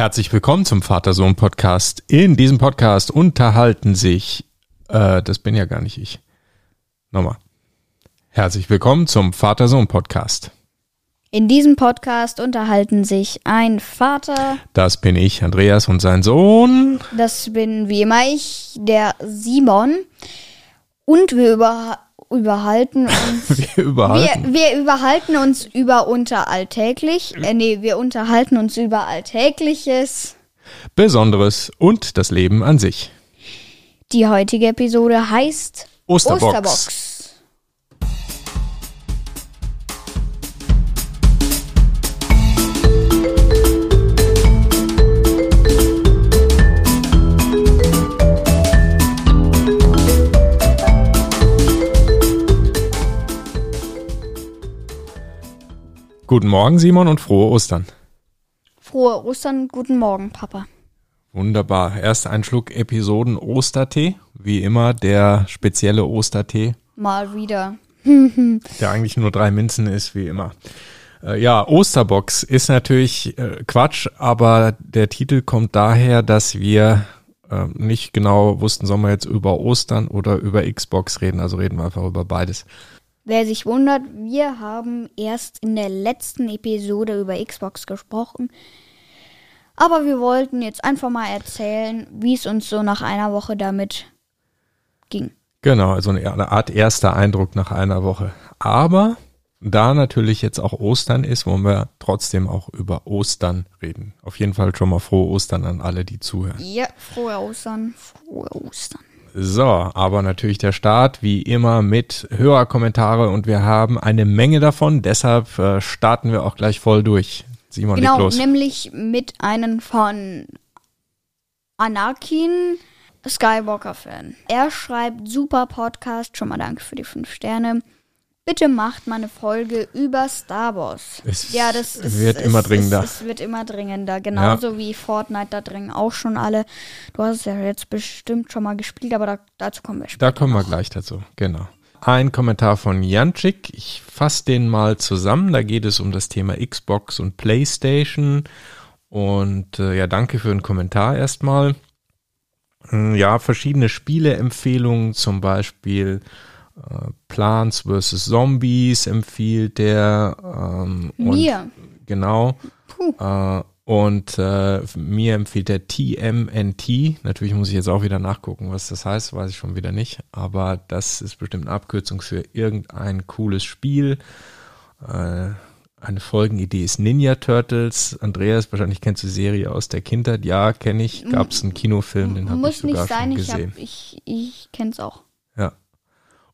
Herzlich willkommen zum Vater-Sohn-Podcast. In diesem Podcast unterhalten sich, äh, das bin ja gar nicht ich. Nochmal. Herzlich willkommen zum Vater-Sohn-Podcast. In diesem Podcast unterhalten sich ein Vater, Das bin ich, Andreas, und sein Sohn. das bin wie immer ich, der Simon, und wir über, überhalten uns. Wir überhalten. Wir, wir überhalten uns über unter alltäglich. Äh, nee, wir unterhalten uns über Alltägliches. Besonderes und das Leben an sich. Die heutige Episode heißt Osterbox. Osterbox. Guten Morgen, Simon, und frohe Ostern. Frohe Ostern, guten Morgen, Papa. Wunderbar. Erst ein Schluck Episoden Ostertee. Wie immer der spezielle Ostertee, Mal wieder. der eigentlich nur drei Minzen ist, wie immer. Äh, ja, Osterbox ist natürlich äh, Quatsch, aber der Titel kommt daher, dass wir äh, nicht genau wussten, sollen wir jetzt über Ostern oder über Xbox reden. Also reden wir einfach über beides. Wer sich wundert, wir haben erst in der letzten Episode über Xbox gesprochen. Aber wir wollten jetzt einfach mal erzählen, wie es uns so nach einer Woche damit ging. Genau, also eine Art erster Eindruck nach einer Woche. Aber da natürlich jetzt auch Ostern ist, wollen wir trotzdem auch über Ostern reden. Auf jeden Fall schon mal frohe Ostern an alle, die zuhören. Ja, frohe Ostern, frohe Ostern. So, aber natürlich der Start wie immer mit Hörerkommentare und wir haben eine Menge davon. Deshalb äh, starten wir auch gleich voll durch. Simon, Genau, los. nämlich mit einem von Anakin Skywalker-Fan. Er schreibt, super Podcast, schon mal danke für die fünf Sterne. Bitte macht mal eine Folge über Star Wars. Es ja, das ist, wird es, immer dringender. Es, wird immer dringender, genauso wie Fortnite, da dringen auch schon alle. Du hast es ja jetzt bestimmt schon mal gespielt, aber da, dazu kommen wir später. Da kommen wir gleich dazu, genau. Ein Kommentar von Janczyk. Ich fasse den mal zusammen. Da geht es um das Thema Xbox und PlayStation. Und äh, ja, danke für den Kommentar erstmal. Hm, Ja, verschiedene Spieleempfehlungen, zum Beispiel Plants vs. Zombies empfiehlt der. Ähm, und- Mir. Genau. Puh. Äh, und äh, mir empfiehlt der TMNT. Natürlich muss ich jetzt auch wieder nachgucken, was das heißt, weiß ich schon wieder nicht. Aber das ist bestimmt eine Abkürzung für irgendein cooles Spiel. Äh, eine Folgenidee ist Ninja Turtles. Andreas, wahrscheinlich kennst du die Serie aus der Kindheit. Ja, kenne ich. Gab es einen Kinofilm, den habe ich Muss sogar nicht sein, schon ich, gesehen. hab, ich, ich kenn's auch.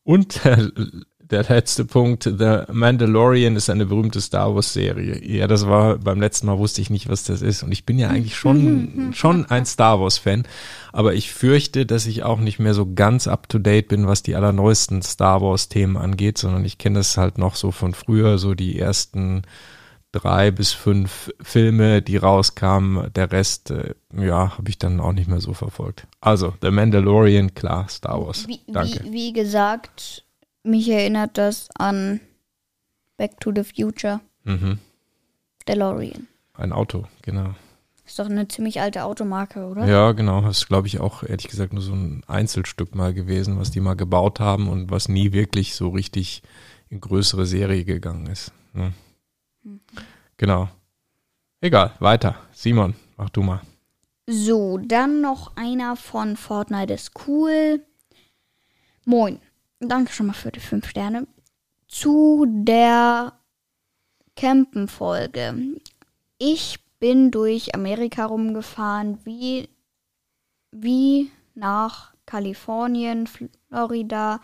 Und der, der letzte Punkt, The Mandalorian ist eine berühmte Star Wars Serie. Ja, das war beim letzten Mal wusste ich nicht, was das ist. Und ich bin ja eigentlich schon, schon ein Star Wars Fan. Aber ich fürchte, dass ich auch nicht mehr so ganz up to date bin, was die allerneuesten Star Wars Themen angeht, sondern ich kenne das halt noch so von früher, so die ersten drei bis fünf Filme, die rauskamen. Der Rest, äh, ja, habe ich dann auch nicht mehr so verfolgt. Also, The Mandalorian, klar, Star Wars. Wie, Danke. wie, wie gesagt, mich erinnert das an Back to the Future, Mhm. DeLorean. Ein Auto, genau. Ist doch eine ziemlich alte Automarke, oder? Ja, genau. Das ist, glaube ich, auch ehrlich gesagt nur so ein Einzelstück mal gewesen, was die mal gebaut haben und was nie wirklich so richtig in größere Serie gegangen ist. Ne? Genau. Egal, weiter. Simon, mach du mal. So, dann noch einer von Fortnite ist cool. Moin. Danke schon mal für die fünf Sterne. Zu der Campen-Folge. Ich bin durch Amerika rumgefahren, wie, wie nach Kalifornien, Florida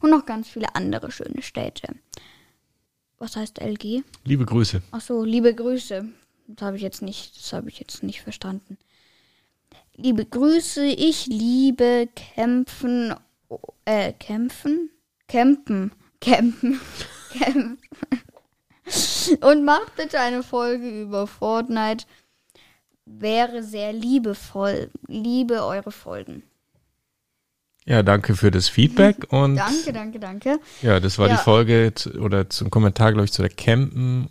und noch ganz viele andere schöne Städte. Was heißt LG? Liebe Grüße. Ach so, liebe Grüße. Das habe ich jetzt nicht, das habe ich jetzt nicht verstanden. Liebe Grüße, ich liebe kämpfen, äh, kämpfen, campen, campen, campen. Und macht bitte eine Folge über Fortnite. Wäre sehr liebevoll. Liebe eure Folgen. Ja, danke für das Feedback und Danke, danke, danke. ja, das war Ja. die Folge zu, oder zum Kommentar, glaube ich, zu der Campen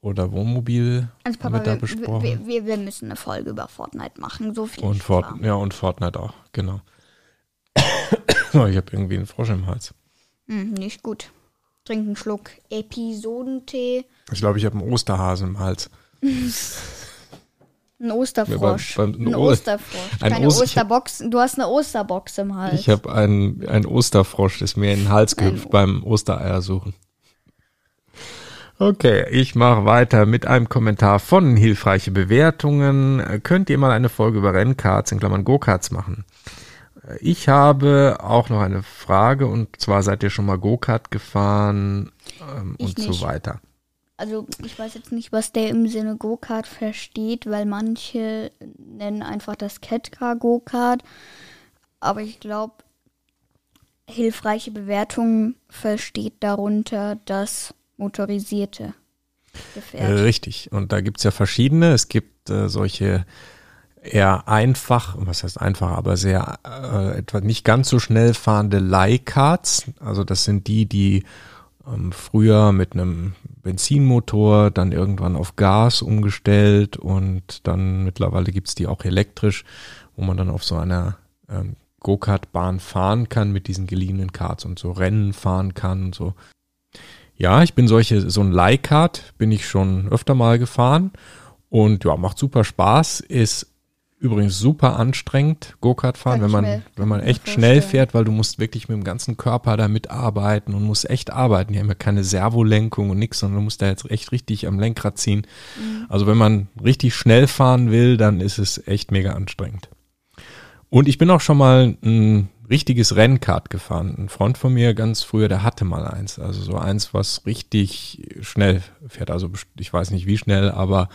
oder Wohnmobil Also Papa, da wir, besprochen. wir, wir, wir müssen eine Folge über Fortnite machen. So viel und Fort, ja, und Fortnite auch, genau. Oh, ich habe irgendwie einen Frosch im Hals. Hm, nicht gut. Trink einen Schluck Episodentee. Ich glaube, ich habe einen Osterhasen im Hals. Ein Osterfrosch. Ja, beim- beim- ein O- Osterfrosch. ein Keine Os- ich hab- Osterbox. Du hast eine Osterbox im Hals. Ich habe einen, einen Osterfrosch, das ist mir in den Hals gehüpft beim Ostereier suchen. Okay, ich mache weiter mit einem Kommentar von hilfreiche Bewertungen. Könnt ihr mal eine Folge über Rennkarts in Klammern Go-Karts machen? Ich habe auch noch eine Frage und zwar seid ihr schon mal Go-Kart gefahren ähm, und so nicht. weiter. Also ich weiß jetzt nicht, was der im Sinne Go-Kart versteht, weil manche nennen einfach das Ketka Go-Kart. Aber ich glaube, hilfreiche Bewertung versteht darunter das motorisierte Gefährt. Äh, Richtig. Und da gibt's ja verschiedene. Es gibt äh, solche eher einfach, was heißt einfach, aber sehr äh, etwa nicht ganz so schnell fahrende Leihkarts. Also das sind die, die ähm, früher mit einem Benzinmotor, dann irgendwann auf Gas umgestellt und dann mittlerweile gibt's die auch elektrisch, wo man dann auf so einer ähm, Go-Kart-Bahn fahren kann mit diesen geliehenen Karts und so Rennen fahren kann und so. Ja, ich bin solche, so ein Leihkart bin ich schon öfter mal gefahren und ja, macht super Spaß, ist übrigens super anstrengend, Go-Kart fahren, wenn man, mir- wenn man echt schnell fährt, weil du musst wirklich mit dem ganzen Körper da mitarbeiten und musst echt arbeiten. Die haben ja keine Servolenkung und nix, sondern du musst da jetzt echt richtig am Lenkrad ziehen. Also wenn man richtig schnell fahren will, dann ist es echt mega anstrengend. Und ich bin auch schon mal ein richtiges Rennkart gefahren. Ein Freund von mir ganz früher, der hatte mal eins. Also so eins, was richtig schnell fährt. Also ich weiß nicht wie schnell, aber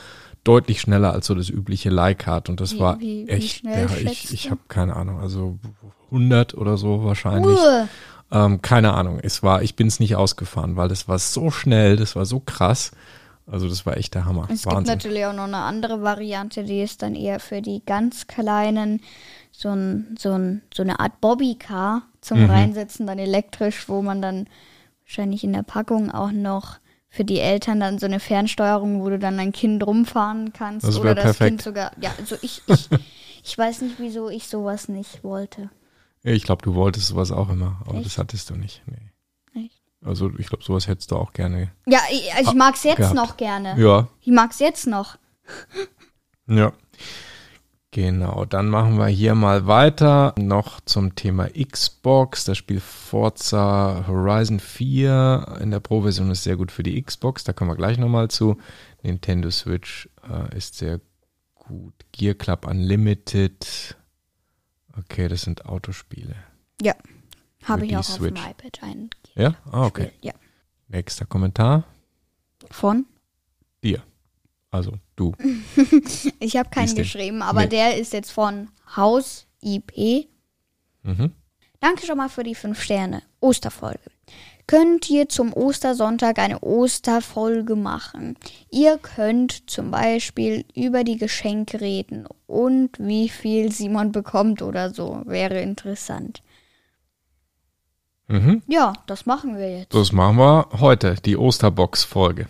deutlich schneller als so das übliche Leihkart. Und das Wie- war wie- wie echt, schnell ja, ich, ich habe keine Ahnung, also 100 oder so wahrscheinlich. Uah. Ähm, keine Ahnung. Es war, ich bin es nicht ausgefahren, weil das war so schnell, das war so krass. Also das war echt der Hammer. Es gibt Wahnsinn. natürlich auch noch eine andere Variante, die ist dann eher für die ganz kleinen, so, ein, so, ein, so eine Art Bobbycar zum Mhm. Reinsetzen, dann elektrisch, wo man dann wahrscheinlich in der Packung auch noch für die Eltern dann so eine Fernsteuerung, wo du dann dein Kind rumfahren kannst Das oder das perfekt. Kind sogar. Ja, also ich, ich, ich weiß nicht, wieso ich sowas nicht wollte. Ich glaube, du wolltest sowas auch immer, aber Echt? das hattest du nicht. Nee. Echt? Also ich glaube, sowas hättest du auch gerne. Ja, ich, also ich mag es jetzt gehabt. noch gerne. Ja, Ich mag es jetzt noch. ja. Genau, dann machen wir hier mal weiter. Noch zum Thema Xbox. Das Spiel Forza Horizon 4 in der Pro-Version ist sehr gut für die Xbox. Da kommen wir gleich nochmal zu. Nintendo Switch äh, ist sehr gut. Gear Club Unlimited. Okay, das sind Autospiele. Ja. Habe ich auch auf Switch. dem iPad ein. Ja? Ah, okay. Ja. Nächster Kommentar. Von? Dir. Also du. Ich habe keinen geschrieben, aber Nee. der ist jetzt von Haus IP. Mhm. Danke schon mal für die 5 Sterne. Osterfolge. Könnt ihr zum Ostersonntag eine Osterfolge machen? Ihr könnt zum Beispiel über die Geschenke reden und wie viel Simon bekommt oder so. Wäre interessant. Mhm. Ja, das machen wir jetzt. Das machen wir heute, die Osterbox-Folge.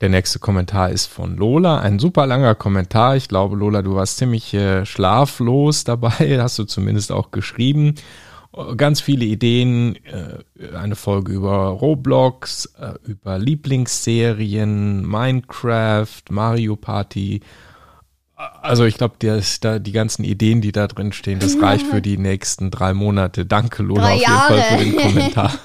Der nächste Kommentar ist von Lola. Ein super langer Kommentar. Ich glaube, Lola, du warst ziemlich äh, schlaflos dabei. Hast du zumindest auch geschrieben. Äh, Ganz viele Ideen. Äh, eine Folge über Roblox, äh, über Lieblingsserien, Minecraft, Mario Party. Also ich glaube, da die ganzen Ideen, die da drin stehen, das reicht für die nächsten drei Monate. Danke, Lola, Drei auf jeden Fall Jahre. für den Kommentar.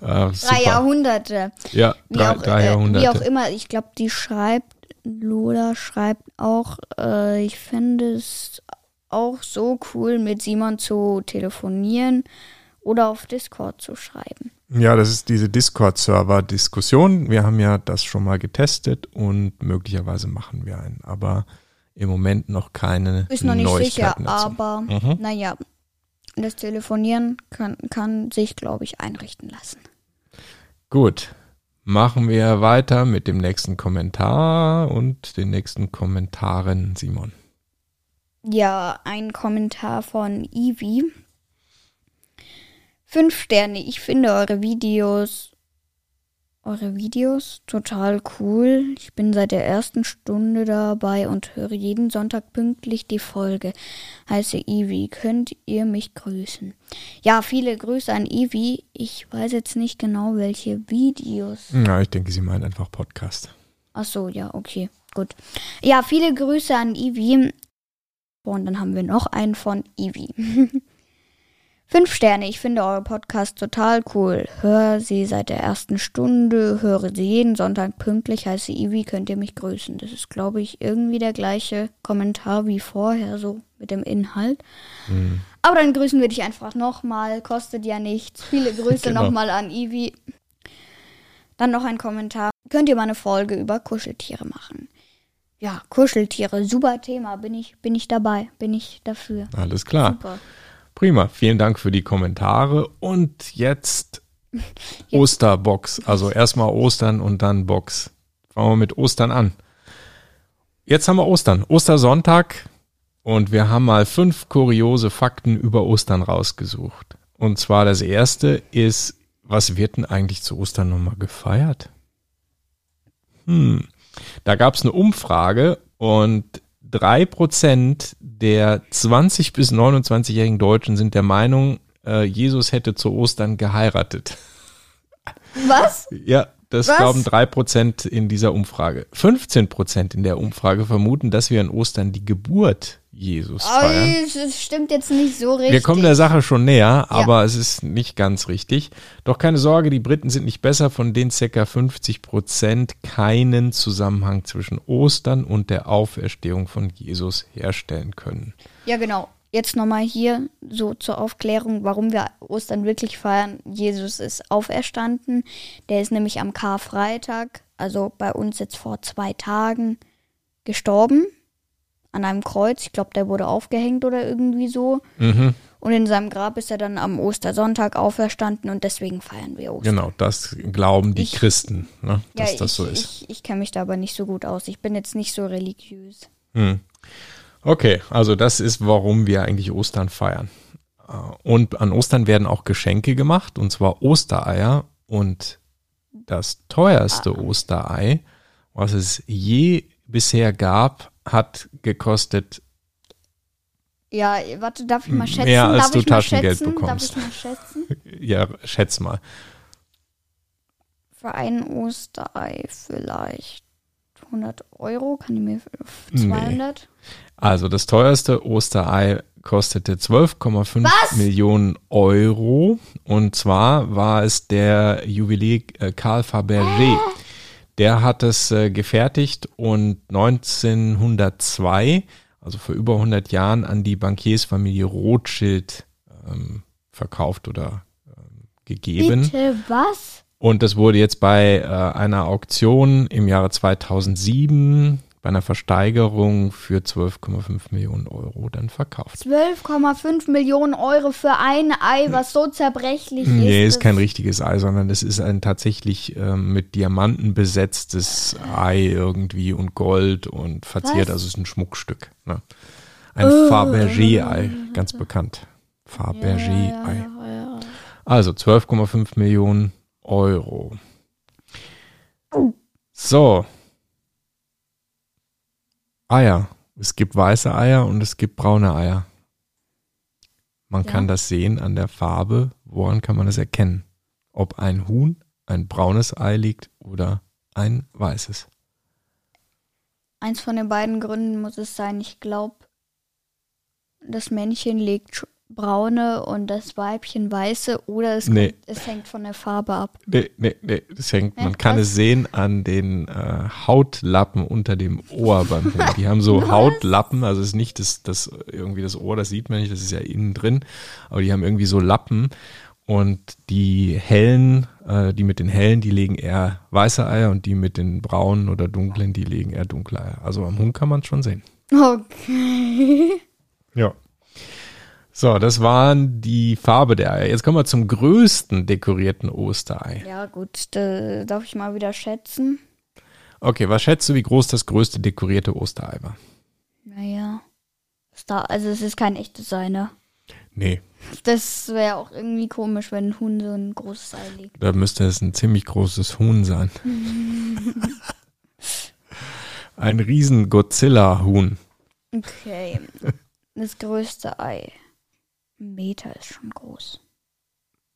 Äh, Drei super. Jahrhunderte. Ja, Wie, drei, auch, drei äh, Jahrhunderte. wie auch immer, ich glaube, die schreibt, Lola schreibt auch, äh, ich finde es auch so cool, mit Simon zu telefonieren oder auf Discord zu schreiben. Ja, das ist diese Discord-Server-Diskussion. Wir haben ja das schon mal getestet und möglicherweise machen wir einen. Aber im Moment noch keine Ist noch nicht sicher, dazu. aber Mhm. naja, das Telefonieren kann, kann sich, glaube ich, einrichten lassen. Gut, machen wir weiter mit dem nächsten Kommentar und den nächsten Kommentaren, Simon. Ja, ein Kommentar von Ivi. Fünf Sterne. Ich finde eure Videos eure Videos. Total cool. Ich bin seit der ersten Stunde dabei und höre jeden Sonntag pünktlich die Folge. Heiße Ivi. Könnt ihr mich grüßen? Ja, viele Grüße an Ivi. Ich weiß jetzt nicht genau, welche Videos. Ja, ich denke, sie meint einfach Podcast. Ach so, ja, okay. Gut. Ja, viele Grüße an Ivi. Und dann haben wir noch einen von Ivi. Fünf Sterne, ich finde euer Podcast total cool. Höre sie seit der ersten Stunde, höre sie jeden Sonntag pünktlich, heiße Ivi, könnt ihr mich grüßen. Das ist, glaube ich, irgendwie der gleiche Kommentar wie vorher, so mit dem Inhalt. Mhm. Aber dann grüßen wir dich einfach nochmal, kostet ja nichts. Viele Grüße genau. nochmal an Ivi. Dann noch ein Kommentar. Könnt ihr mal eine Folge über Kuscheltiere machen? Ja, Kuscheltiere, super Thema, bin ich, bin ich dabei, bin ich dafür. Alles klar. Super. Prima, vielen Dank für die Kommentare. Und jetzt. Osterbox. Also erstmal Ostern und dann Box. Fangen wir mit Ostern an. Jetzt haben wir Ostern, Ostersonntag. Und wir haben mal fünf kuriose Fakten über Ostern rausgesucht. Und zwar das erste ist, was wird denn eigentlich zu Ostern nochmal gefeiert? Hm, da gab es eine Umfrage und drei Prozent der 20 bis 29-jährigen Deutschen sind der Meinung, äh, Jesus hätte zu Ostern geheiratet. Was? Ja, das Was? glauben drei Prozent in dieser Umfrage. 15 Prozent in der Umfrage vermuten, dass wir an Ostern die Geburt Jesus feiern. Das stimmt jetzt nicht so richtig. Wir kommen der Sache schon näher, aber ja. es ist nicht ganz richtig. Doch keine Sorge, die Briten sind nicht besser, von den ca. 50 Prozent keinen Zusammenhang zwischen Ostern und der Auferstehung von Jesus herstellen können. Ja, genau. Jetzt nochmal hier so zur Aufklärung, warum wir Ostern wirklich feiern. Jesus ist auferstanden. Der ist nämlich am Karfreitag, also bei uns jetzt vor zwei Tagen, gestorben an einem Kreuz. Ich glaube, der wurde aufgehängt oder irgendwie so. Mhm. Und in seinem Grab ist er dann am Ostersonntag auferstanden und deswegen feiern wir Ostern. Genau, das glauben die ich, Christen, ne, dass ja, das ich, so ist. Ich, ich kenne mich da aber nicht so gut aus. Ich bin jetzt nicht so religiös. Hm. Okay, also das ist, warum wir eigentlich Ostern feiern. Äh, und an Ostern werden auch Geschenke gemacht, und zwar Ostereier. Und das teuerste ah. Osterei, was es je bisher gab, hat gekostet. Ja, warte, darf ich mal schätzen? Mehr als darf du Taschengeld bekommst. Darf ich mal schätzen? ja, schätz mal. Für ein Osterei vielleicht 100 Euro, kann ich mir 200? Nee. Also das teuerste Osterei kostete 12,5 Millionen Euro. Und zwar war es der Juwelier äh, Karl Fabergé. Oh. Der hat es äh, gefertigt und 1902, also vor über 100 Jahren, an die Bankiersfamilie Rothschild ähm, verkauft oder ähm, gegeben. Bitte was? Und das wurde jetzt bei äh, einer Auktion im Jahre 2007 bei einer Versteigerung für 12,5 Millionen Euro dann verkauft. 12,5 Millionen Euro für ein Ei, was so zerbrechlich ist. Nee, ist kein richtiges Ei, sondern es ist ein tatsächlich ähm, mit Diamanten besetztes Ei irgendwie und Gold und verziert. Was? Also es ist ein Schmuckstück. Ne? Ein oh. Fabergé-Ei, ganz bekannt. Fabergé-Ei. Ja, ja, ja, also 12,5 Millionen Euro. So, Eier. Es gibt weiße Eier und es gibt braune Eier. Man ja. kann das sehen an der Farbe. Woran kann man das erkennen? Ob ein Huhn ein braunes Ei liegt oder ein weißes. Eins von den beiden Gründen muss es sein. Ich glaube, das Männchen legt braune und das Weibchen weiße oder es, nee. kommt, es hängt von der Farbe ab. Nee, nee, nee, das hängt, man kann Was? es sehen an den äh, Hautlappen unter dem Ohr beim Huhn. Die haben so Was? Hautlappen, also es ist nicht das, das irgendwie das Ohr, das sieht man nicht, das ist ja innen drin, aber die haben irgendwie so Lappen und die hellen, äh, die mit den hellen, die legen eher weiße Eier und die mit den braunen oder dunklen, die legen eher dunkle Eier. Also am Huhn kann man es schon sehen. Okay. Ja. So, das waren die Farbe der Eier. Jetzt kommen wir zum größten dekorierten Osterei. Ja, gut, da darf ich mal wieder schätzen. Okay, was schätzt du, wie groß das größte dekorierte Osterei war? Naja, also es ist kein echtes Ei, ne? Nee, Das wäre auch irgendwie komisch, wenn ein Huhn so ein großes Ei legt. da müsste es ein ziemlich großes Huhn sein. ein riesen Godzilla-Huhn. Okay. Das größte Ei. Meter ist schon groß.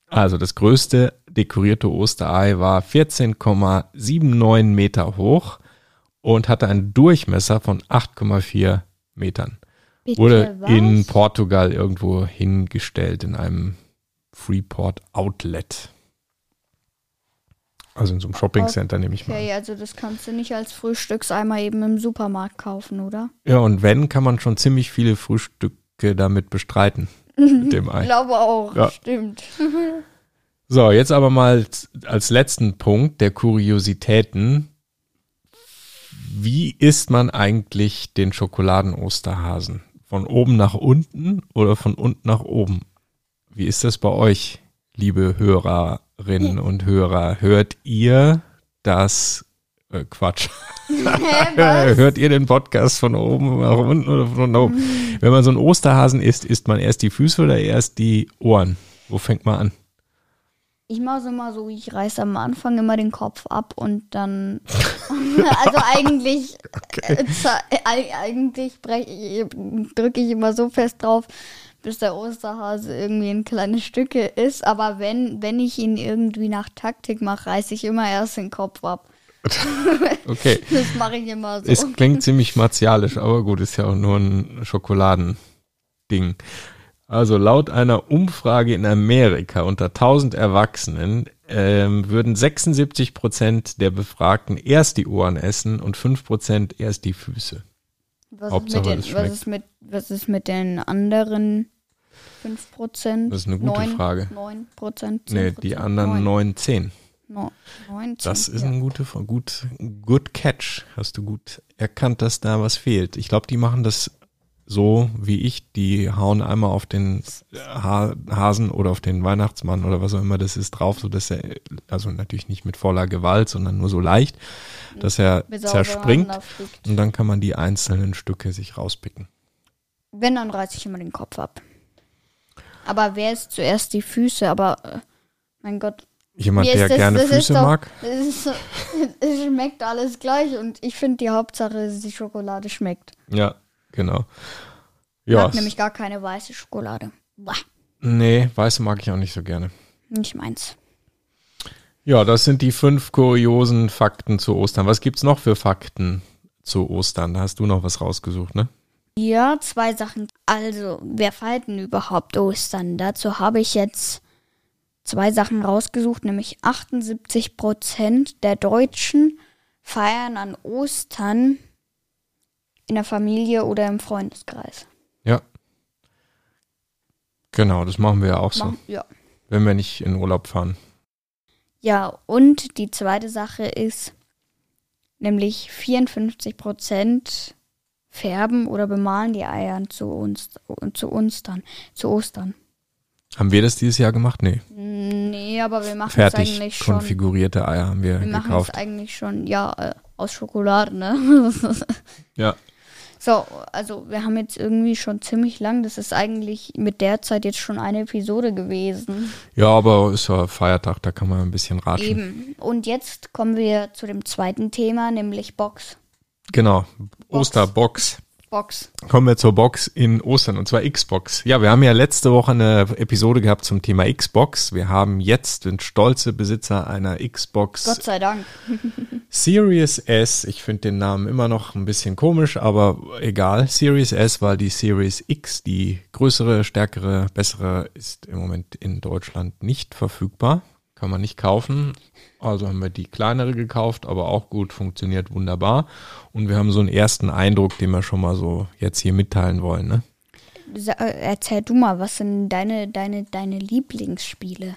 Also das größte dekorierte Osterei war 14,79 Meter hoch und hatte einen Durchmesser von 8,4 Metern. Bitte Wurde was? in Portugal irgendwo hingestellt in einem Freeport Outlet. Also in so einem Shopping Center nehme ich mal. Okay, also das kannst du nicht als Frühstückseimer eben im Supermarkt kaufen, oder? Ja, und wenn, kann man schon ziemlich viele Frühstücke damit bestreiten. Mit dem Ich Ei. glaube auch, Ja. stimmt. So, jetzt aber mal als letzten Punkt der Kuriositäten. Wie isst man eigentlich den Schokoladen-Osterhasen? Von oben nach unten oder von unten nach oben? Wie ist das bei euch, liebe Hörerinnen und Hörer? Hört ihr das? Äh, Quatsch. Hä, Hört ihr den Podcast von oben nach unten oder von unten nach oben? Wenn man so einen Osterhasen isst, isst man erst die Füße oder erst die Ohren? Wo fängt man an? Ich mache es immer so, ich reiße am Anfang immer den Kopf ab und dann. also eigentlich. Äh, za- äh, eigentlich drücke ich immer so fest drauf, bis der Osterhase irgendwie in kleine Stücke ist. Aber wenn, wenn ich ihn irgendwie nach Taktik mache, reiße ich immer erst den Kopf ab. Okay. Das mache ich immer so. Es klingt ziemlich martialisch, aber gut, ist ja auch nur ein Schokoladending. Also laut einer Umfrage in Amerika unter 1000 Erwachsenen ähm, würden 76 Prozent der Befragten erst die Ohren essen und 5 Prozent erst die Füße. was, ist Hauptsache, mit den, was, ist mit, was ist mit den anderen 5%? Das ist eine gute Frage. 9%? Nee, die anderen 9, 10. No, 19, Das ist ja. ein gute, gut, good catch. Hast du gut erkannt, dass da was fehlt. Ich glaube, die machen das so wie ich. Die hauen einmal auf den ha Hasen oder auf den Weihnachtsmann oder was auch immer das ist drauf, so dass er, also natürlich nicht mit voller Gewalt, sondern nur so leicht, dass er er zerspringt und dann kann man die einzelnen Stücke sich rauspicken. Wenn, dann reiße ich immer den Kopf ab. Aber wer ist zuerst die Füße? Aber, äh, mein Gott. Jemand, der das- gerne das Füße doch- mag? So, es schmeckt alles gleich und ich finde die Hauptsache, ist, die Schokolade schmeckt. Ja, genau. Ich Ja, mag nämlich gar keine weiße Schokolade. Boah, nee, weiße mag ich auch nicht so gerne. nicht meins. Ja, das sind die fünf kuriosen Fakten zu Ostern. Was gibt's noch für Fakten zu Ostern? Da hast du noch was rausgesucht, ne? Ja, zwei Sachen. Also, wer feiert denn überhaupt Ostern? Dazu habe ich jetzt zwei Sachen rausgesucht, nämlich 78 Prozent der Deutschen feiern an Ostern in der Familie oder im Freundeskreis. Ja. Genau, das machen wir ja auch so, Ja. wenn wir nicht in Urlaub fahren. ja, und die zweite Sache ist, nämlich 54 Prozent färben oder bemalen die Eier zu uns, zu uns dann, zu Ostern. Haben wir das dieses Jahr gemacht? Nee. Nee, aber wir machen es Fertig eigentlich schon. konfigurierte Eier haben wir, Wir machen es gekauft. eigentlich schon, ja, äh, aus Schokolade, ne? Ja. so, also wir haben jetzt irgendwie schon ziemlich lang, das ist eigentlich mit der Zeit jetzt schon eine Episode gewesen. Ja, aber ist ja Feiertag, da kann man ein bisschen ratschen. Eben. Und jetzt kommen wir zu dem zweiten Thema, nämlich Box. Genau. Osterbox. Box. Kommen wir zur Box in Ostern und zwar Xbox. Ja, wir haben ja letzte Woche eine Episode gehabt zum Thema Xbox. Wir haben jetzt den stolze Besitzer einer Xbox Gott sei Dank. Series S. Ich finde den Namen immer noch ein bisschen komisch, aber egal. Series S, weil die Series X, die größere, stärkere, bessere, ist im Moment in Deutschland nicht verfügbar. Kann man nicht kaufen. Also haben wir die kleinere gekauft, aber auch gut, funktioniert wunderbar. Und wir haben so einen ersten Eindruck, den wir schon mal so jetzt hier mitteilen wollen. Ne? Äh, erzähl du mal, was sind deine, deine, deine Lieblingsspiele?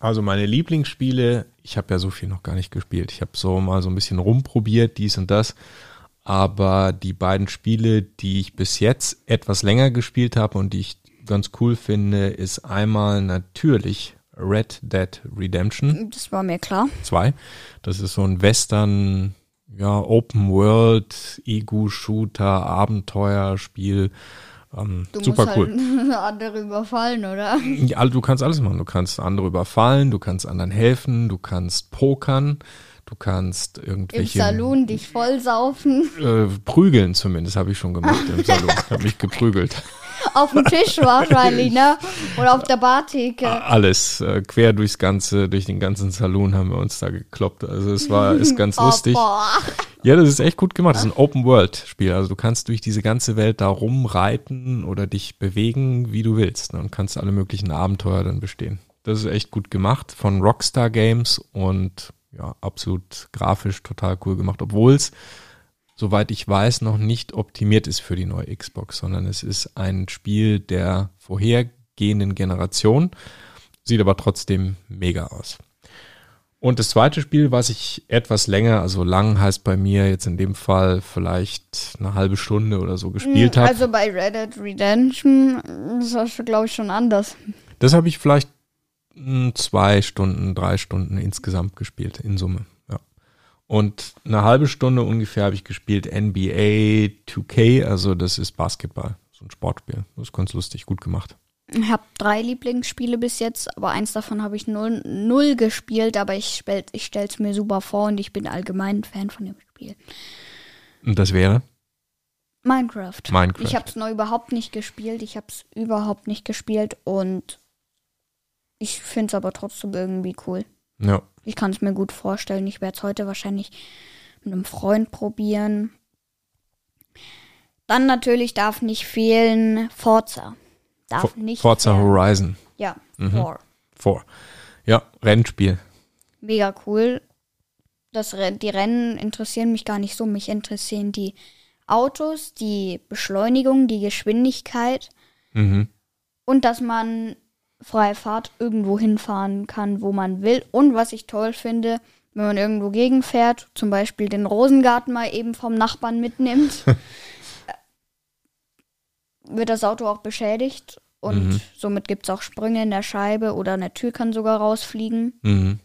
Also meine Lieblingsspiele, ich habe ja so viel noch gar nicht gespielt. Ich habe so mal so ein bisschen rumprobiert, dies und das. Aber die beiden Spiele, die ich bis jetzt etwas länger gespielt habe und die ich ganz cool finde, ist einmal natürlich Red Dead Redemption Das war mir klar. 2. Das ist so ein Western, ja, Open World, Ego-Shooter, Abenteuerspiel. Ähm, Du super musst cool. halt andere überfallen, oder? Ja, du kannst alles machen. Du kannst andere überfallen, du kannst anderen helfen, du kannst pokern, du kannst Im irgendwelche Saloon dich vollsaufen. äh, prügeln zumindest habe ich schon gemacht im Salon. Ich habe mich geprügelt. Auf dem Tisch wahrscheinlich, ne? Oder auf der Bartheke. Alles äh, quer durchs ganze, durch den ganzen Salon haben wir uns da gekloppt. Also es war ist ganz lustig. Oh, boah. Ja, das ist echt gut gemacht. Das ist ein Open-World-Spiel. Also du kannst durch diese ganze Welt da rumreiten oder dich bewegen, wie du willst. ne, Und kannst alle möglichen Abenteuer dann bestehen. Das ist echt gut gemacht von Rockstar Games und ja, absolut grafisch total cool gemacht, obwohl es, soweit ich weiß, noch nicht optimiert ist für die neue Xbox, sondern es ist ein Spiel der vorhergehenden Generation, sieht aber trotzdem mega aus. Und das zweite Spiel, was ich etwas länger, also lang heißt bei mir jetzt in dem Fall vielleicht eine halbe Stunde oder so gespielt habe, Also bei Red Dead Redemption ist das, glaube ich, schon anders. das habe ich vielleicht mh, zwei Stunden, drei Stunden insgesamt gespielt, in Summe. Und eine halbe Stunde ungefähr habe ich gespielt NBA 2K, also das ist Basketball, so ein Sportspiel. Das ist ganz lustig, gut gemacht. Ich habe drei Lieblingsspiele bis jetzt, aber eins davon habe ich null, null gespielt, aber ich, ich stelle es mir super vor und ich bin allgemein ein Fan von dem Spiel. Und das wäre? Minecraft. Minecraft. Ich habe es noch überhaupt nicht gespielt. Ich habe es überhaupt nicht gespielt und ich finde es aber trotzdem irgendwie cool. Ja. Ich kann es mir gut vorstellen. Ich werde es heute wahrscheinlich mit einem Freund probieren. Dann natürlich darf nicht fehlen Forza. Darf For- nicht Forza fehlen. Horizon Ja, Mhm. Four. vor. Ja, Rennspiel. Mega cool. Das, die Rennen interessieren mich gar nicht so. Mich interessieren die Autos, die Beschleunigung, die Geschwindigkeit Mhm. und dass man freie Fahrt irgendwo hinfahren kann, wo man will. Und was ich toll finde, wenn man irgendwo gegenfährt, zum Beispiel den Rosengarten mal eben vom Nachbarn mitnimmt, wird das Auto auch beschädigt. Und Mhm. somit gibt es auch Sprünge in der Scheibe oder eine Tür kann sogar rausfliegen. Mhm.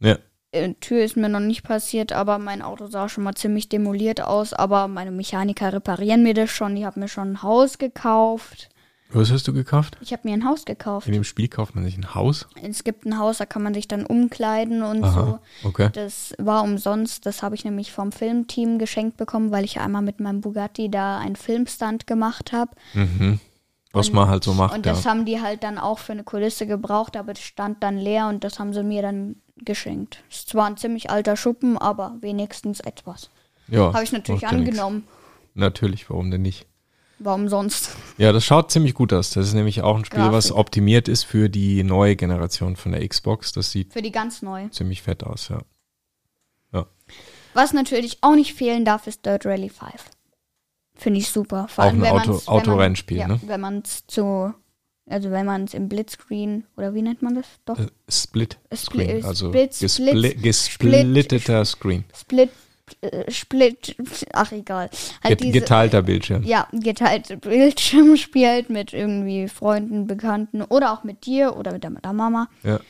Ja. Äh, Tür ist mir noch nicht passiert, aber mein Auto sah schon mal ziemlich demoliert aus. Aber meine Mechaniker reparieren mir das schon. Ich habe mir schon ein Haus gekauft. Was hast du gekauft? Ich habe mir ein Haus gekauft. In dem Spiel kauft man sich ein Haus. Es gibt ein Haus, da kann man sich dann umkleiden und Aha, so. okay. Das war umsonst. Das habe ich nämlich vom Filmteam geschenkt bekommen, weil ich einmal mit meinem Bugatti da einen Filmstunt gemacht habe. Mhm. Was man halt so macht, Und ja. das haben die halt dann auch für eine Kulisse gebraucht, aber das stand dann leer und das haben sie mir dann geschenkt. Ist zwar ein ziemlich alter Schuppen, aber wenigstens etwas. ja Habe ich natürlich ja nix. angenommen. Natürlich, warum denn nicht? Warum sonst? Ja, das schaut ziemlich gut aus. Das ist nämlich auch ein Spiel, was Grafik. optimiert ist für die neue Generation von der Xbox. Das sieht Für die ganz neu. ziemlich fett aus, ja. Was natürlich auch nicht fehlen darf, ist Dirt Rally 5. Finde ich super. Vor Auch allem, ein Auto- Autorennspiel, man, ne? Ja, wenn man es zu, also wenn man es im Blitzscreen, oder wie nennt man das? Doch, Äh, Split Split- Screen, also Split- gespli Split- gesplitteter Screen. Split, äh, Split, ach egal. Halt Get geteilter Bildschirm. Ja, geteilte Bildschirm spielt mit irgendwie Freunden, Bekannten oder auch mit dir oder mit der Mama. Ja,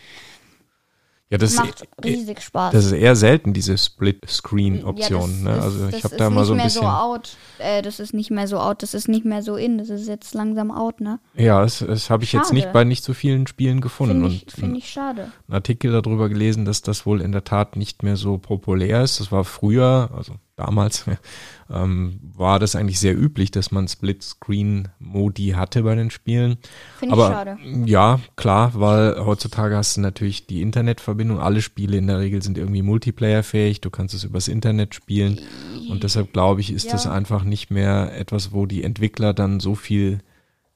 ja das, Macht ist, riesig Spaß. das ist eher selten, diese Split-Screen-Option. Ja, ne? das- Also ich habe ist da mal nicht so ein mehr bisschen. So out. Äh, das ist nicht mehr so out, das ist nicht mehr so in, das ist jetzt langsam out, ne? ja, das, das habe ich jetzt nicht bei nicht so vielen Spielen gefunden. Finde ich, find ich schade. einen Artikel darüber gelesen, dass das wohl in der Tat nicht mehr so populär ist. Das war früher, also damals, ähm, war das eigentlich sehr üblich, dass man Split-Screen-Modi hatte bei den Spielen. Finde ich Aber schade. ja, klar, weil heutzutage hast du natürlich die Internetverbindung. Alle Spiele in der Regel sind irgendwie multiplayerfähig. Du kannst es übers Internet spielen. Und deshalb glaube ich, ist Ja. das einfach nicht mehr etwas, wo die Entwickler dann so viel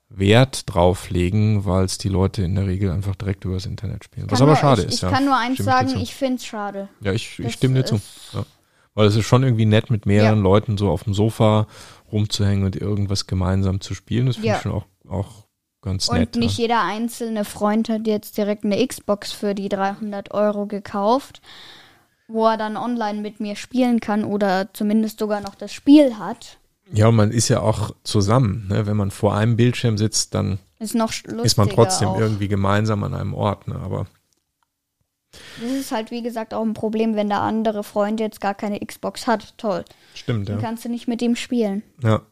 Wert drauf legen, weil es die Leute in der Regel einfach direkt übers Internet spielen. Was aber nur, schade ich, ist. Ich ja. kann nur eins dir sagen, ich finde es schade. Ja, ich, ich stimme dir zu. Ja. Weil es ist schon irgendwie nett, mit mehreren Ja. Leuten so auf dem Sofa rumzuhängen und irgendwas gemeinsam zu spielen. Das finde Ja. ich schon auch, auch ganz Und nett. nicht ja. jeder einzelne Freund hat jetzt direkt eine Xbox für die 300 Euro gekauft, wo er dann online mit mir spielen kann oder zumindest sogar noch das Spiel hat. ja, und man ist ja auch zusammen. Ne? Wenn man vor einem Bildschirm sitzt, dann Ist ist man trotzdem auch. irgendwie gemeinsam an einem Ort. Ne? Aber Das ist halt, wie gesagt, auch ein Problem, wenn der andere Freund jetzt gar keine Xbox hat. Toll. stimmt, Dann ja. kannst du nicht mit ihm spielen. ja.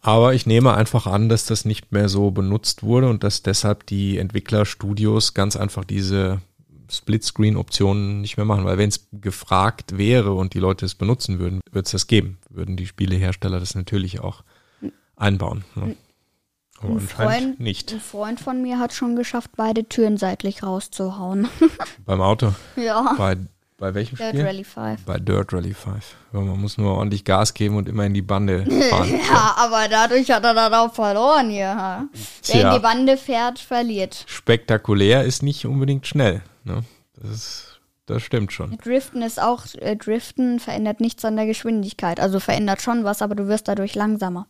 Aber ich nehme einfach an, dass das nicht mehr so benutzt wurde und dass deshalb die Entwicklerstudios ganz einfach diese Splitscreen-Optionen nicht mehr machen. Weil wenn es gefragt wäre und die Leute es benutzen würden, würde es das geben. Würden die Spielehersteller das natürlich auch einbauen. Ne? Aber Ein anscheinend Freund, nicht. ein Freund von mir hat schon geschafft, beide Türen seitlich rauszuhauen. Beim Auto. ja. Bei, bei welchem Dirt Spiel? Rally 5. Bei Dirt Rally 5. Ja, man muss nur ordentlich Gas geben und immer in die Bande fahren. Ja, aber dadurch hat er dann auch verloren hier. Wer in die Bande fährt, verliert. Spektakulär ist nicht unbedingt schnell. Ne? Das, ist, das stimmt schon. Driften ist auch, äh, Driften verändert nichts an der Geschwindigkeit. Also verändert schon was, aber du wirst dadurch langsamer.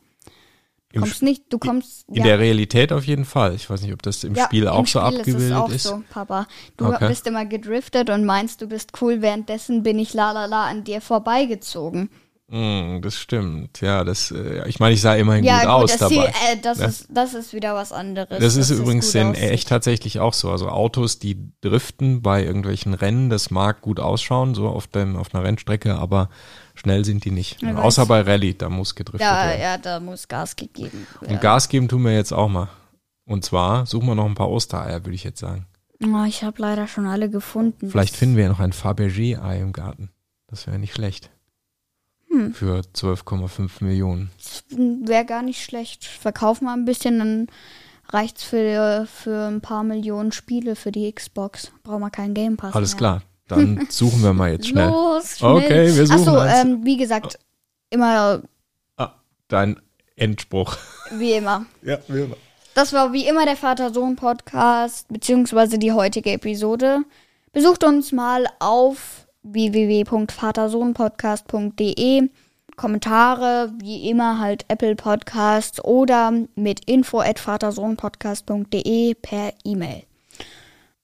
Kommst nicht, du kommst. In der Realität auf jeden Fall. Ich weiß nicht, ob das im ja, Spiel auch im so Spiel abgebildet ist. Es auch ist. so, Papa. Du Okay. bist immer gedriftet und meinst, du bist cool, währenddessen bin ich la la la an dir vorbeigezogen. Mm, das stimmt. Ja, das, äh, ich meine, ich sah immerhin Ja, gut gut, aus das, dabei. Ziel, äh, das, Ne? ist, das ist wieder was anderes. Das ist übrigens in aussieht. echt tatsächlich auch so. Also Autos, die driften bei irgendwelchen Rennen, das mag gut ausschauen, so auf, dem, auf einer Rennstrecke, aber schnell sind die nicht. Ja, Außer bei Rallye, da muss gedriftet Ja, werden. ja, da muss Gas gegeben werden. Und Gas geben tun wir jetzt auch mal. Und zwar suchen wir noch ein paar Ostereier, würde ich jetzt sagen. Oh, ich habe leider schon alle gefunden. Vielleicht finden wir ja noch ein Fabergé-Ei im Garten. Das wäre nicht schlecht. Hm. Für 12,5 Millionen. Wäre gar nicht schlecht. Verkauf mal ein bisschen, dann reicht's für, für ein paar Millionen Spiele für die Xbox. Brauchen wir keinen Game Pass Alles mehr. klar. Dann suchen wir mal jetzt schnell. Los, schnell. Okay, wir suchen Achso, ähm, wie gesagt, immer Ah, dein Endspruch. wie immer. Ja, wie immer. Das war wie immer der Vater-Sohn-Podcast, beziehungsweise die heutige Episode. Besucht uns mal auf www.vatersohnpodcast.de. Kommentare, wie immer halt Apple Podcasts oder mit info at vatersohnpodcast.de per E-Mail.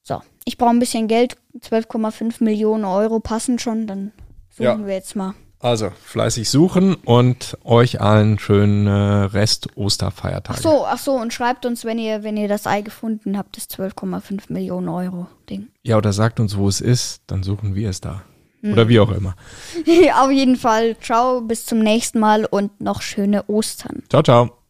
So, ich brauche ein bisschen Geld. 12,5 Millionen Euro passen schon. Dann suchen Ja. wir jetzt mal. Also, fleißig suchen und euch allen schönen Rest Osterfeiertage. Ach so, ach so, und schreibt uns, wenn ihr, wenn ihr das Ei gefunden habt, das 12,5 Millionen Euro Ding. Ja, oder sagt uns, wo es ist, dann suchen wir es da. Oder wie auch immer. Auf jeden Fall, ciao, bis zum nächsten Mal und noch schöne Ostern. Ciao, ciao.